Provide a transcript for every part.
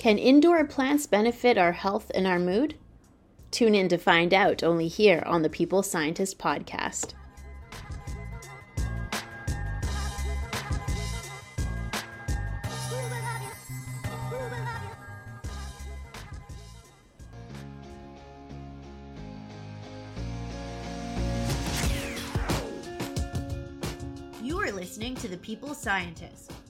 Can indoor plants benefit our health and our mood? Tune in to find out only here on the People's Scientist podcast. You are listening to the People's Scientist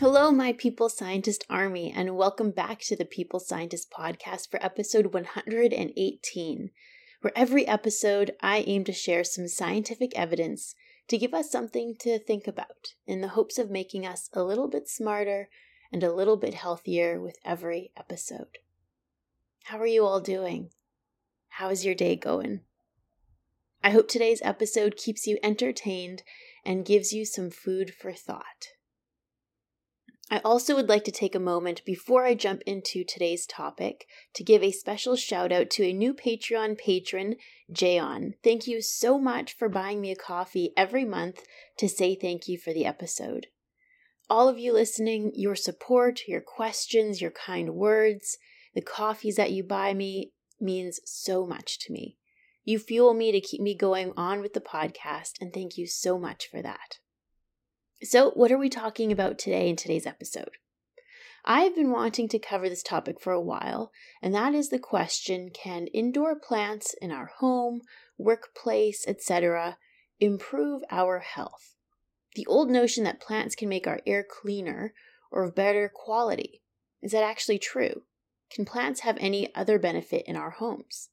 Hello, my People's Scientist Army, and welcome back to the People's Scientist Podcast for episode 118, where every episode I aim to share some scientific evidence to give us something to think about in the hopes of making us a little bit smarter and a little bit healthier with every episode. How are you all doing? How is your day going? I hope today's episode keeps you entertained and gives you some food for thought. I also would like to take a moment before I jump into today's topic to give a special shout out to a new Patreon patron, Jayon. Thank you so much for buying me a coffee every month to say thank you for the episode. All of you listening, your support, your questions, your kind words, the coffees that you buy me means so much to me. You fuel me to keep me going on with the podcast, and thank you so much for that. So, what are we talking about today in today's episode? I've been wanting to cover this topic for a while, and that is the question can indoor plants in our home, workplace, etc., improve our health? The old notion that plants can make our air cleaner or of better quality. Is that actually true? Can plants have any other benefit in our homes?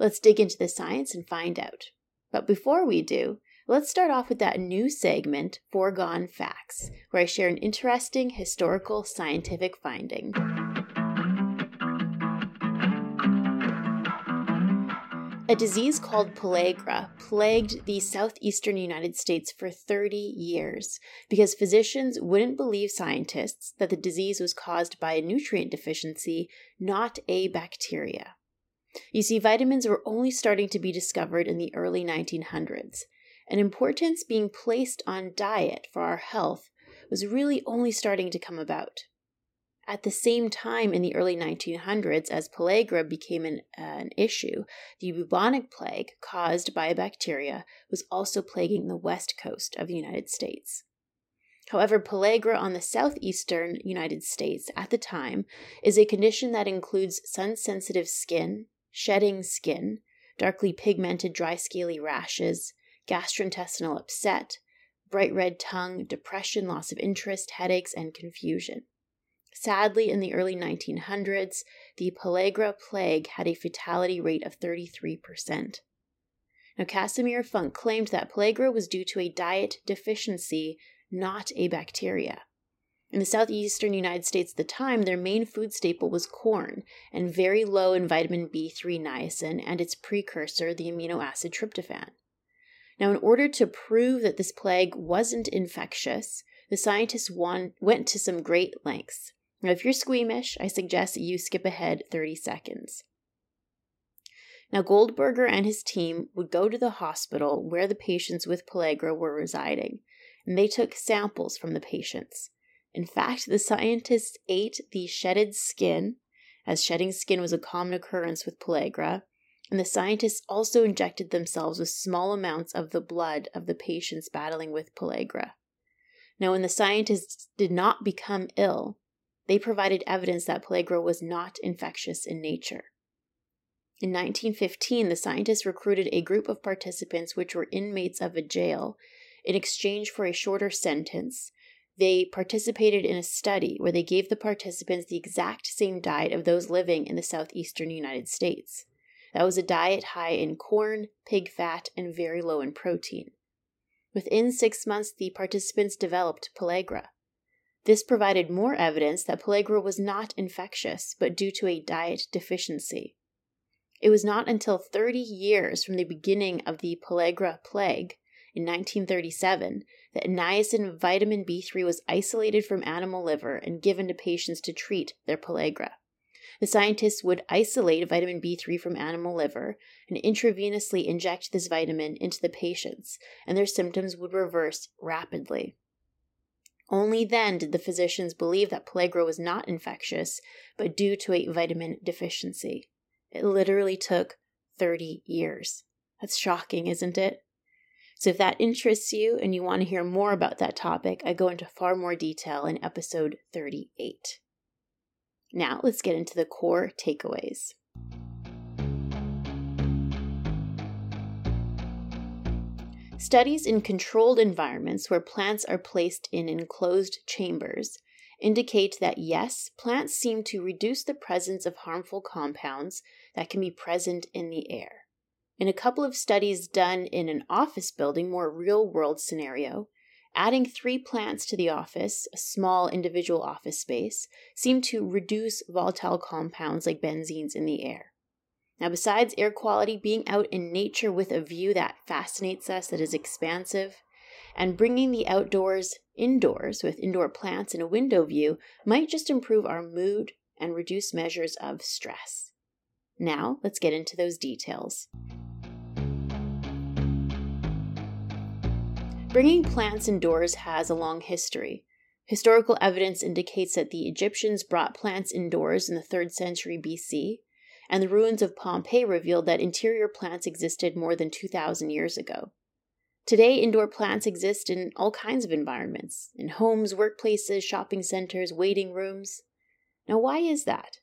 Let's dig into the science and find out. But before we do, Let's start off with that new segment, Foregone Facts, where I share an interesting historical scientific finding. A disease called pellagra plagued the southeastern United States for 30 years because physicians wouldn't believe scientists that the disease was caused by a nutrient deficiency, not a bacteria. You see, vitamins were only starting to be discovered in the early 1900s, and importance being placed on diet for our health was really only starting to come about. At the same time, in the early 1900s, as pellagra became an, uh, an issue, the bubonic plague caused by a bacteria was also plaguing the west coast of the United States. However, pellagra on the southeastern United States at the time is a condition that includes sun sensitive skin, shedding skin, darkly pigmented dry scaly rashes, gastrointestinal upset, bright red tongue, depression, loss of interest, headaches, and confusion. Sadly, in the early 1900s, the pellagra plague had a fatality rate of 33%. Now, Casimir Funk claimed that pellagra was due to a diet deficiency, not a bacteria. In the southeastern United States at the time, their main food staple was corn and very low in vitamin B3 niacin and its precursor, the amino acid tryptophan. Now, in order to prove that this plague wasn't infectious, the scientists went to some great lengths. Now, if you're squeamish, I suggest you skip ahead 30 seconds. Now, Goldberger and his team would go to the hospital where the patients with pellagra were residing, and they took samples from the patients. In fact, the scientists ate the shedded skin, as shedding skin was a common occurrence with pellagra, and the scientists also injected themselves with small amounts of the blood of the patients battling with pellagra. Now, when the scientists did not become ill, they provided evidence that pellagra was not infectious in nature. In 1915, the scientists recruited a group of participants which were inmates of a jail. In exchange for a shorter sentence, they participated in a study where they gave the participants the exact same diet of those living in the southeastern United States. That was a diet high in corn, pig fat, and very low in protein. Within six months, the participants developed pellagra. This provided more evidence that pellagra was not infectious, but due to a diet deficiency. It was not until 30 years from the beginning of the pellagra plague in 1937 that niacin vitamin B3 was isolated from animal liver and given to patients to treat their pellagra. The scientists would isolate vitamin B3 from animal liver and intravenously inject this vitamin into the patients, and their symptoms would reverse rapidly. Only then did the physicians believe that pellagra was not infectious, but due to a vitamin deficiency. It literally took 30 years. That's shocking, isn't it? So, if that interests you and you want to hear more about that topic, I go into far more detail in episode 38. Now, let's get into the core takeaways. Studies in controlled environments where plants are placed in enclosed chambers indicate that yes, plants seem to reduce the presence of harmful compounds that can be present in the air. In a couple of studies done in an office building, more real world scenario, adding three plants to the office, a small individual office space, seemed to reduce volatile compounds like benzenes in the air. Now, besides air quality, being out in nature with a view that fascinates us, that is expansive, and bringing the outdoors indoors with indoor plants and a window view might just improve our mood and reduce measures of stress. Now, let's get into those details. Bringing plants indoors has a long history. Historical evidence indicates that the Egyptians brought plants indoors in the 3rd century BC, and the ruins of Pompeii revealed that interior plants existed more than 2,000 years ago. Today, indoor plants exist in all kinds of environments in homes, workplaces, shopping centers, waiting rooms. Now, why is that?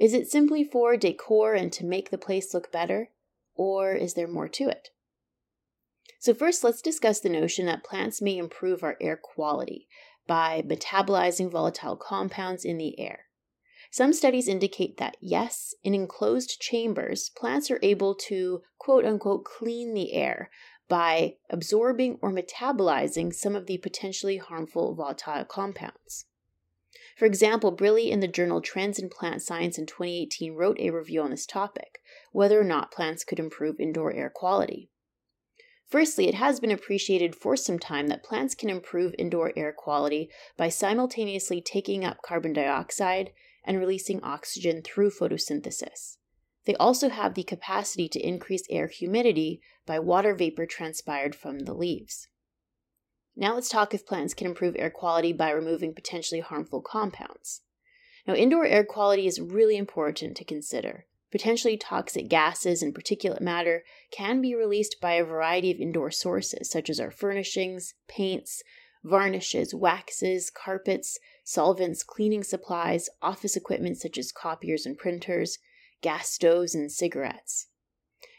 Is it simply for decor and to make the place look better? Or is there more to it? So, first, let's discuss the notion that plants may improve our air quality by metabolizing volatile compounds in the air. Some studies indicate that, yes, in enclosed chambers, plants are able to quote unquote clean the air by absorbing or metabolizing some of the potentially harmful volatile compounds. For example, Brilli in the journal Trends in Plant Science in 2018 wrote a review on this topic whether or not plants could improve indoor air quality. Firstly, it has been appreciated for some time that plants can improve indoor air quality by simultaneously taking up carbon dioxide and releasing oxygen through photosynthesis. They also have the capacity to increase air humidity by water vapor transpired from the leaves. Now let's talk if plants can improve air quality by removing potentially harmful compounds. Now, indoor air quality is really important to consider. Potentially toxic gases and particulate matter can be released by a variety of indoor sources, such as our furnishings, paints, varnishes, waxes, carpets, solvents, cleaning supplies, office equipment such as copiers and printers, gas stoves, and cigarettes.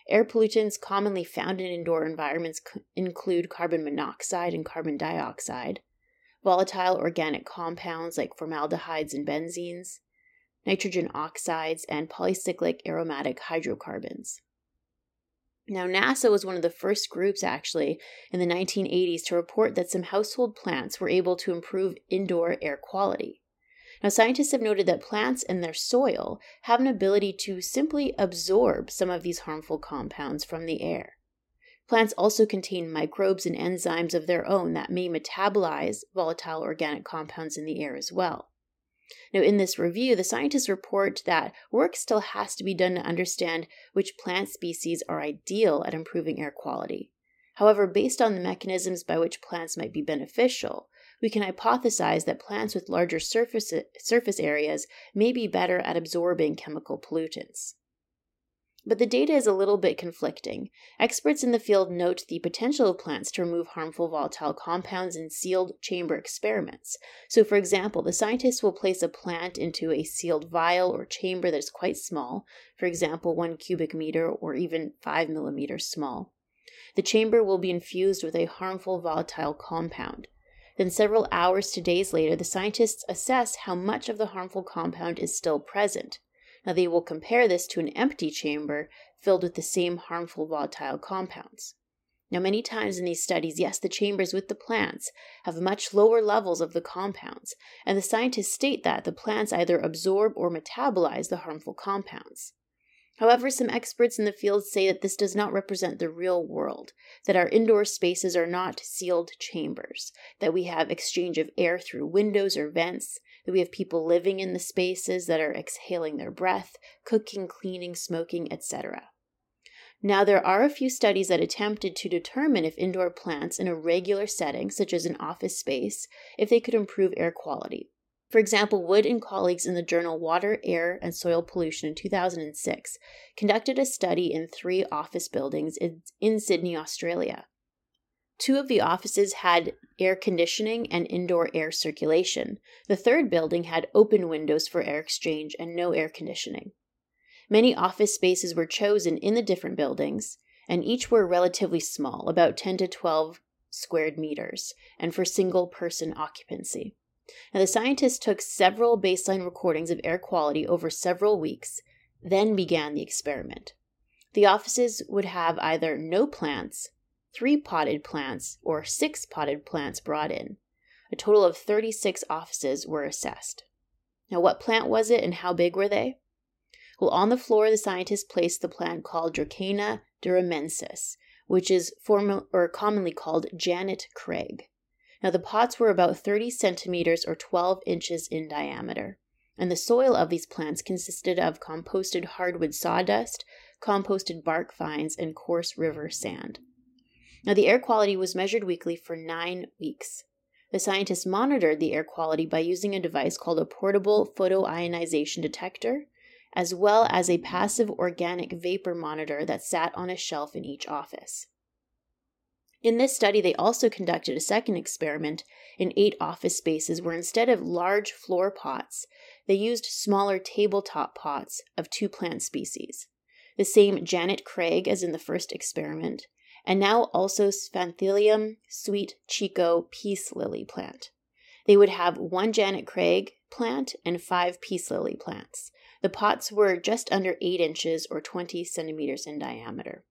Air pollutants commonly found in indoor environments include carbon monoxide and carbon dioxide, volatile organic compounds like formaldehydes and benzenes, nitrogen oxides, and polycyclic aromatic hydrocarbons. Now, NASA was one of the first groups actually in the 1980s to report that some household plants were able to improve indoor air quality. Now, scientists have noted that plants and their soil have an ability to simply absorb some of these harmful compounds from the air. Plants also contain microbes and enzymes of their own that may metabolize volatile organic compounds in the air as well. Now, in this review, the scientists report that work still has to be done to understand which plant species are ideal at improving air quality. However, based on the mechanisms by which plants might be beneficial, we can hypothesize that plants with larger surface, surface areas may be better at absorbing chemical pollutants. But the data is a little bit conflicting. Experts in the field note the potential of plants to remove harmful volatile compounds in sealed chamber experiments. So, for example, the scientists will place a plant into a sealed vial or chamber that is quite small, for example, one cubic meter or even five millimeters small. The chamber will be infused with a harmful volatile compound. Then, several hours to days later, the scientists assess how much of the harmful compound is still present. Now, they will compare this to an empty chamber filled with the same harmful volatile compounds. Now, many times in these studies, yes, the chambers with the plants have much lower levels of the compounds, and the scientists state that the plants either absorb or metabolize the harmful compounds. However, some experts in the field say that this does not represent the real world, that our indoor spaces are not sealed chambers, that we have exchange of air through windows or vents, that we have people living in the spaces that are exhaling their breath, cooking, cleaning, smoking, etc. Now, there are a few studies that attempted to determine if indoor plants in a regular setting, such as an office space, if they could improve air quality. For example, Wood and colleagues in the journal Water, Air, and Soil Pollution in 2006 conducted a study in three office buildings in, in Sydney, Australia. Two of the offices had air conditioning and indoor air circulation. The third building had open windows for air exchange and no air conditioning. Many office spaces were chosen in the different buildings, and each were relatively small, about 10 to 12 squared meters, and for single person occupancy. Now, the scientists took several baseline recordings of air quality over several weeks, then began the experiment. The offices would have either no plants, three potted plants, or six potted plants brought in. A total of 36 offices were assessed. Now, what plant was it and how big were they? Well, on the floor, the scientists placed the plant called Dracaena deremensis, which is or commonly called Janet Craig. Now, the pots were about 30 centimeters or 12 inches in diameter, and the soil of these plants consisted of composted hardwood sawdust, composted bark fines, and coarse river sand. Now, the air quality was measured weekly for nine weeks. The scientists monitored the air quality by using a device called a portable photoionization detector, as well as a passive organic vapor monitor that sat on a shelf in each office. In this study, they also conducted a second experiment in eight office spaces where instead of large floor pots, they used smaller tabletop pots of two plant species. The same Janet Craig as in the first experiment, and now also Spathiphyllum sweet chico peace lily plant. They would have one Janet Craig plant and five peace lily plants. The pots were just under 8 inches or 20 centimeters in diameter.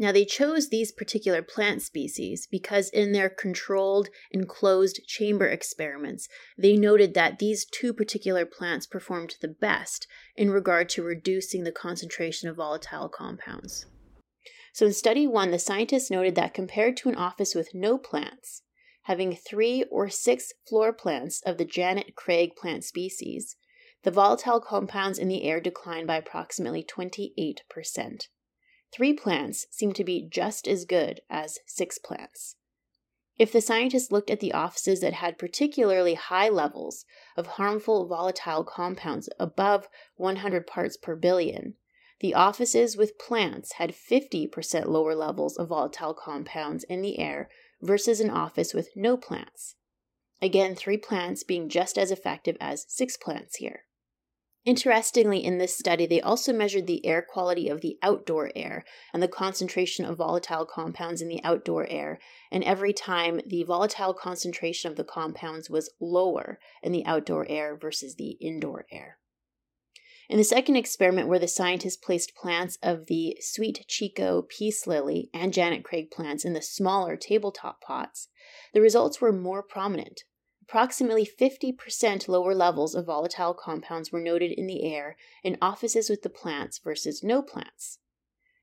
Now, they chose these particular plant species because in their controlled, enclosed chamber experiments, they noted that these two particular plants performed the best in regard to reducing the concentration of volatile compounds. So, in study one, the scientists noted that compared to an office with no plants, having three or six floor plants of the Janet Craig plant species, the volatile compounds in the air declined by approximately 28%. Three plants seem to be just as good as six plants. If the scientists looked at the offices that had particularly high levels of harmful volatile compounds above 100 parts per billion, the offices with plants had 50% lower levels of volatile compounds in the air versus an office with no plants. Again, three plants being just as effective as six plants here. Interestingly, in this study, they also measured the air quality of the outdoor air and the concentration of volatile compounds in the outdoor air, and every time the volatile concentration of the compounds was lower in the outdoor air versus the indoor air. In the second experiment, where the scientists placed plants of the sweet Chico peace lily and Janet Craig plants in the smaller tabletop pots, the results were more prominent. Approximately 50% lower levels of volatile compounds were noted in the air in offices with the plants versus no plants.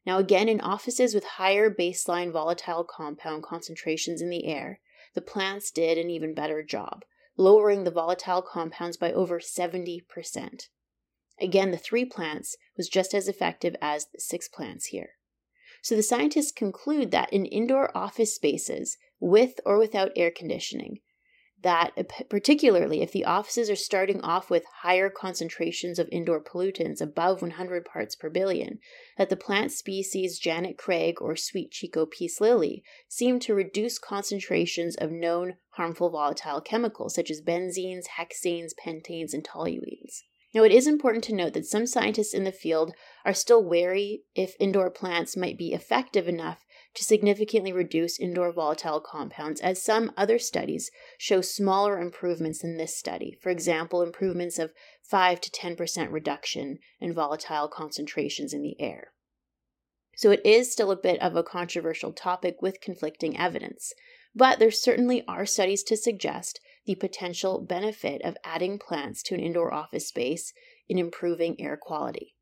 Now, again, in offices with higher baseline volatile compound concentrations in the air, the plants did an even better job, lowering the volatile compounds by over 70%. Again, the three plants was just as effective as the six plants here. So the scientists conclude that in indoor office spaces, with or without air conditioning, that particularly if the offices are starting off with higher concentrations of indoor pollutants above 100 parts per billion, that the plant species Janet Craig or sweet Chico peace lily seem to reduce concentrations of known harmful volatile chemicals such as benzenes, hexanes, pentanes, and toluenes. Now, it is important to note that some scientists in the field are still wary if indoor plants might be effective enough to significantly reduce indoor volatile compounds, as some other studies show smaller improvements than this study. For example, improvements of 5 to 10% reduction in volatile concentrations in the air. So it is still a bit of a controversial topic with conflicting evidence, but there certainly are studies to suggest the potential benefit of adding plants to an indoor office space in improving air quality.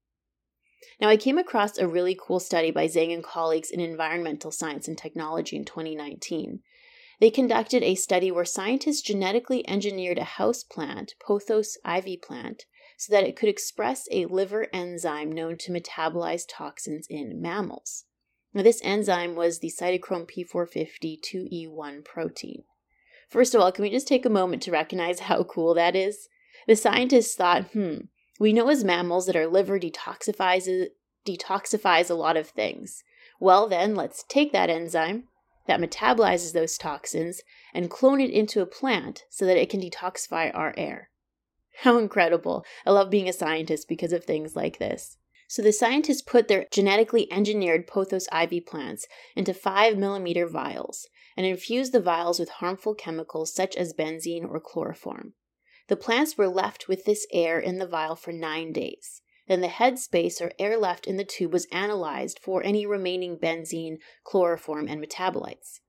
Now, I came across a really cool study by Zhang and colleagues in Environmental Science and Technology in 2019. They conducted a study where scientists genetically engineered a house plant, Pothos ivy plant, so that it could express a liver enzyme known to metabolize toxins in mammals. Now, this enzyme was the cytochrome P450 2E1 protein. First of all, can we just take a moment to recognize how cool that is? The scientists thought, hmm, we know as mammals that our liver detoxifies, detoxifies a lot of things. Well, then, let's take that enzyme that metabolizes those toxins and clone it into a plant so that it can detoxify our air. How incredible! I love being a scientist because of things like this. So the scientists put their genetically engineered pothos ivy plants into 5 millimeter vials and infused the vials with harmful chemicals such as benzene or chloroform. The plants were left with this air in the vial for nine days. Then the headspace or air left in the tube was analyzed for any remaining benzene, chloroform, and metabolites.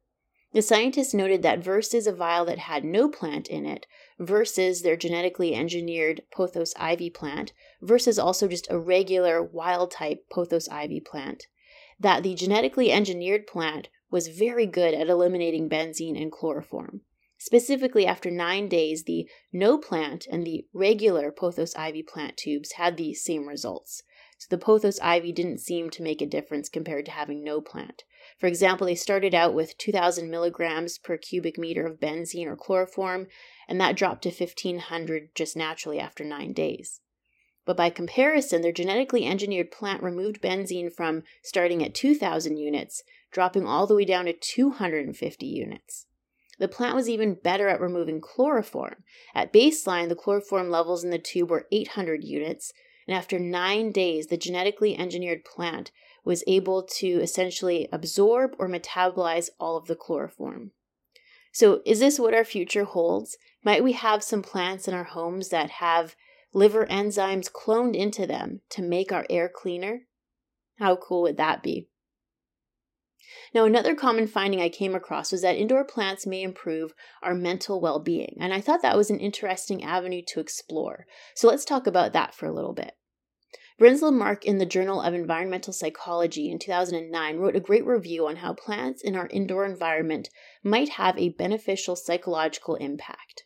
The scientists noted that versus a vial that had no plant in it, versus their genetically engineered pothos ivy plant, versus also just a regular wild type pothos ivy plant, that the genetically engineered plant was very good at eliminating benzene and chloroform. Specifically, after nine days, the no plant and the regular pothos ivy plant tubes had the same results. So the pothos ivy didn't seem to make a difference compared to having no plant. For example, they started out with 2,000 milligrams per cubic meter of benzene or chloroform, and that dropped to 1,500 just naturally after nine days. But by comparison, their genetically engineered plant removed benzene from starting at 2,000 units, dropping all the way down to 250 units. The plant was even better at removing chloroform. At baseline, the chloroform levels in the tube were 800 units, and after nine days, the genetically engineered plant was able to essentially absorb or metabolize all of the chloroform. So, is this what our future holds? Might we have some plants in our homes that have liver enzymes cloned into them to make our air cleaner? How cool would that be? Now, another common finding I came across was that indoor plants may improve our mental well being, and I thought that was an interesting avenue to explore. So let's talk about that for a little bit. Bringslimark in the Journal of Environmental Psychology in 2009 wrote a great review on how plants in our indoor environment might have a beneficial psychological impact.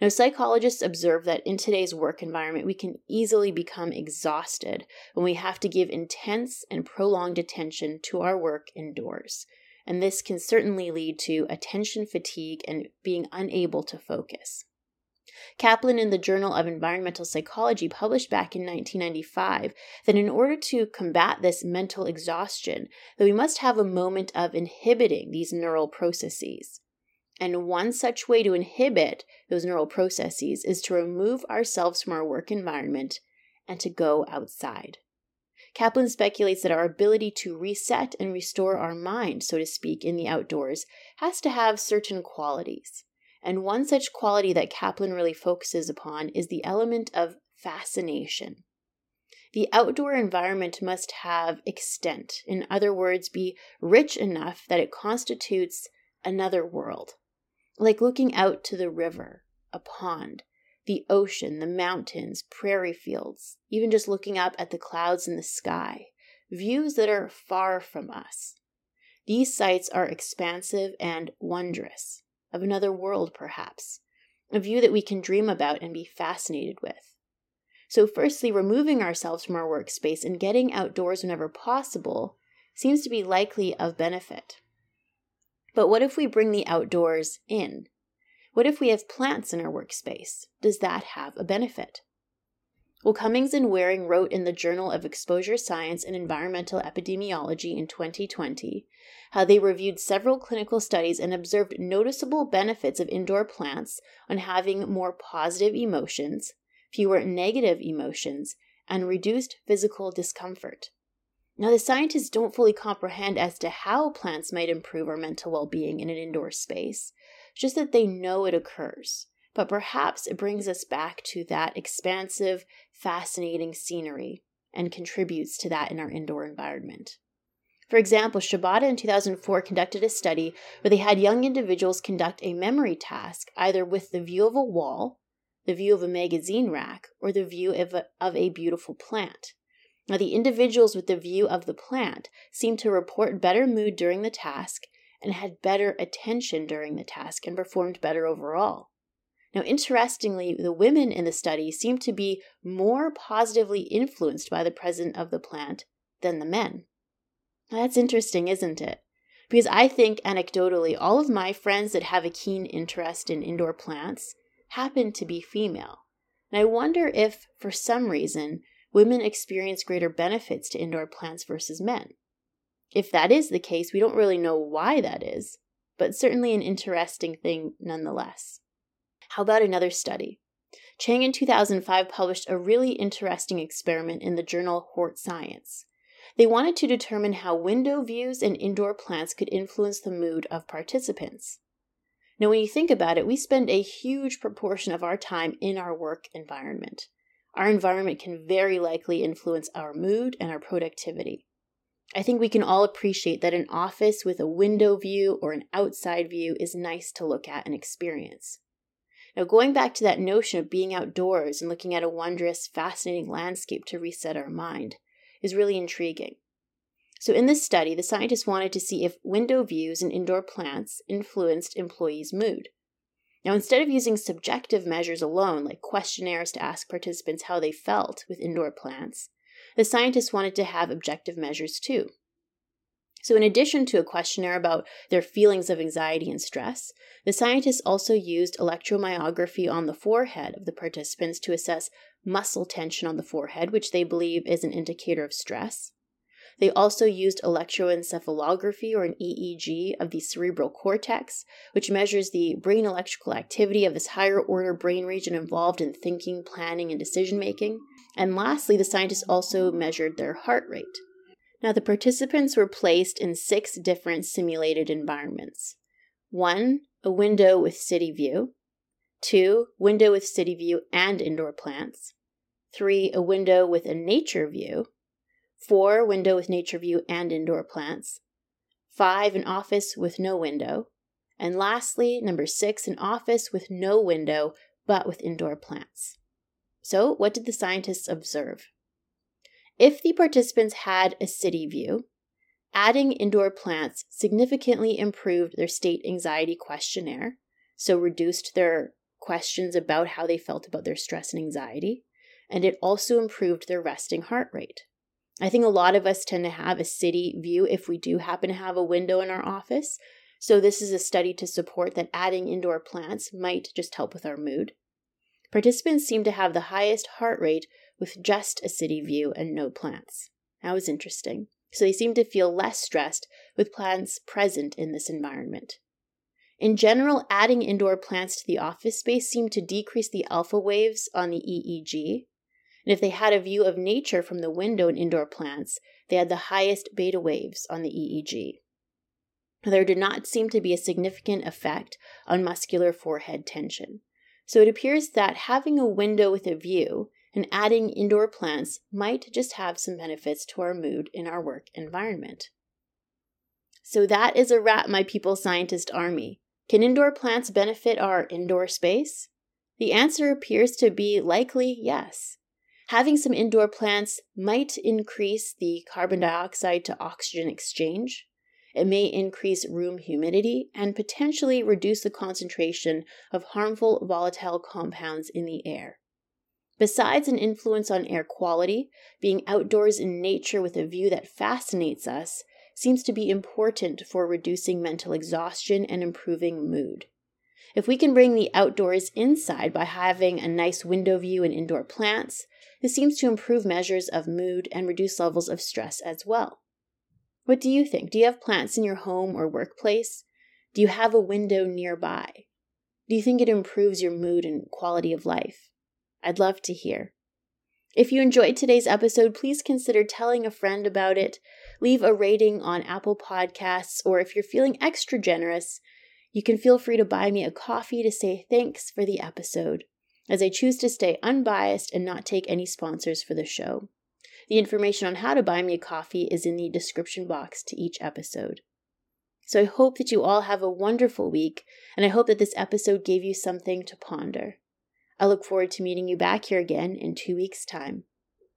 Now, psychologists observe that in today's work environment, we can easily become exhausted when we have to give intense and prolonged attention to our work indoors. And this can certainly lead to attention fatigue and being unable to focus. Kaplan in the Journal of Environmental Psychology published back in 1995 that in order to combat this mental exhaustion, that we must have a moment of inhibiting these neural processes. And one such way to inhibit those neural processes is to remove ourselves from our work environment and to go outside. Kaplan speculates that our ability to reset and restore our mind, so to speak, in the outdoors has to have certain qualities. And one such quality that Kaplan really focuses upon is the element of fascination. The outdoor environment must have extent, in other words, be rich enough that it constitutes another world like looking out to the river, a pond, the ocean, the mountains, prairie fields, even just looking up at the clouds in the sky, views that are far from us. These sights are expansive and wondrous, of another world perhaps, a view that we can dream about and be fascinated with. So, firstly, removing ourselves from our workspace and getting outdoors whenever possible seems to be likely of benefit. But what if we bring the outdoors in? What if we have plants in our workspace? Does that have a benefit? Well, Cummings and Waring wrote in the Journal of Exposure Science and Environmental Epidemiology in 2020 how they reviewed several clinical studies and observed noticeable benefits of indoor plants on having more positive emotions, fewer negative emotions, and reduced physical discomfort. Now, the scientists don't fully comprehend as to how plants might improve our mental well being in an indoor space, just that they know it occurs. But perhaps it brings us back to that expansive, fascinating scenery and contributes to that in our indoor environment. For example, Shibata in 2004 conducted a study where they had young individuals conduct a memory task either with the view of a wall, the view of a magazine rack, or the view of a, of a beautiful plant. Now, the individuals with the view of the plant seemed to report better mood during the task and had better attention during the task and performed better overall. Now, interestingly, the women in the study seemed to be more positively influenced by the presence of the plant than the men. Now, That's interesting, isn't it? Because I think anecdotally, all of my friends that have a keen interest in indoor plants happen to be female. And I wonder if, for some reason, women experience greater benefits to indoor plants versus men. If that is the case, we don't really know why that is, but certainly an interesting thing nonetheless. How about another study? Chang in 2005 published a really interesting experiment in the journal Hort Science. They wanted to determine how window views and indoor plants could influence the mood of participants. Now, when you think about it, we spend a huge proportion of our time in our work environment. Our environment can very likely influence our mood and our productivity. I think we can all appreciate that an office with a window view or an outside view is nice to look at and experience. Now, going back to that notion of being outdoors and looking at a wondrous, fascinating landscape to reset our mind, is really intriguing. So, in this study, the scientists wanted to see if window views and indoor plants influenced employees' mood. Now, instead of using subjective measures alone, like questionnaires to ask participants how they felt with indoor plants, the scientists wanted to have objective measures too. So, in addition to a questionnaire about their feelings of anxiety and stress, the scientists also used electromyography on the forehead of the participants to assess muscle tension on the forehead, which they believe is an indicator of stress. They also used electroencephalography or an EEG of the cerebral cortex, which measures the brain electrical activity of this higher order brain region involved in thinking, planning, and decision making. And lastly, the scientists also measured their heart rate. Now, the participants were placed in six different simulated environments one, a window with city view, two, window with city view and indoor plants, three, a window with a nature view, four, window with nature view and indoor plants, five, an office with no window, and lastly, number six, an office with no window but with indoor plants. So, what did the scientists observe? If the participants had a city view, adding indoor plants significantly improved their state anxiety questionnaire, so reduced their questions about how they felt about their stress and anxiety, and it also improved their resting heart rate. I think a lot of us tend to have a city view if we do happen to have a window in our office. So, this is a study to support that adding indoor plants might just help with our mood. Participants seem to have the highest heart rate with just a city view and no plants. That was interesting. So, they seem to feel less stressed with plants present in this environment. In general, adding indoor plants to the office space seemed to decrease the alpha waves on the EEG, and if they had a view of nature from the window in indoor plants, they had the highest beta waves on the EEG. There did not seem to be a significant effect on muscular forehead tension. So it appears that having a window with a view and adding indoor plants might just have some benefits to our mood in our work environment. So that is a wrap, my people's scientist army. Can indoor plants benefit our indoor space? The answer appears to be likely yes. Having some indoor plants might increase the carbon dioxide to oxygen exchange. It may increase room humidity and potentially reduce the concentration of harmful volatile compounds in the air. Besides an influence on air quality, being outdoors in nature with a view that fascinates us seems to be important for reducing mental exhaustion and improving mood. If we can bring the outdoors inside by having a nice window view and indoor plants, this seems to improve measures of mood and reduce levels of stress as well. What do you think? Do you have plants in your home or workplace? Do you have a window nearby? Do you think it improves your mood and quality of life? I'd love to hear. If you enjoyed today's episode, please consider telling a friend about it. Leave a rating on Apple Podcasts, or if you're feeling extra generous, you can feel free to buy me a coffee to say thanks for the episode, as I choose to stay unbiased and not take any sponsors for the show. The information on how to buy me a coffee is in the description box to each episode. So I hope that you all have a wonderful week, and I hope that this episode gave you something to ponder. I look forward to meeting you back here again in two weeks' time.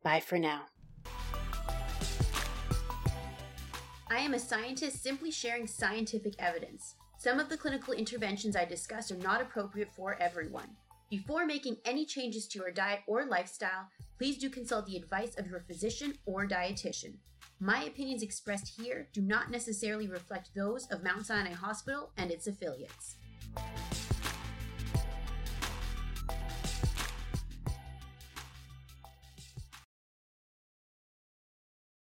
Bye for now. I am a scientist simply sharing scientific evidence. Some of the clinical interventions I discuss are not appropriate for everyone. Before making any changes to your diet or lifestyle, please do consult the advice of your physician or dietitian. My opinions expressed here do not necessarily reflect those of Mount Sinai Hospital and its affiliates.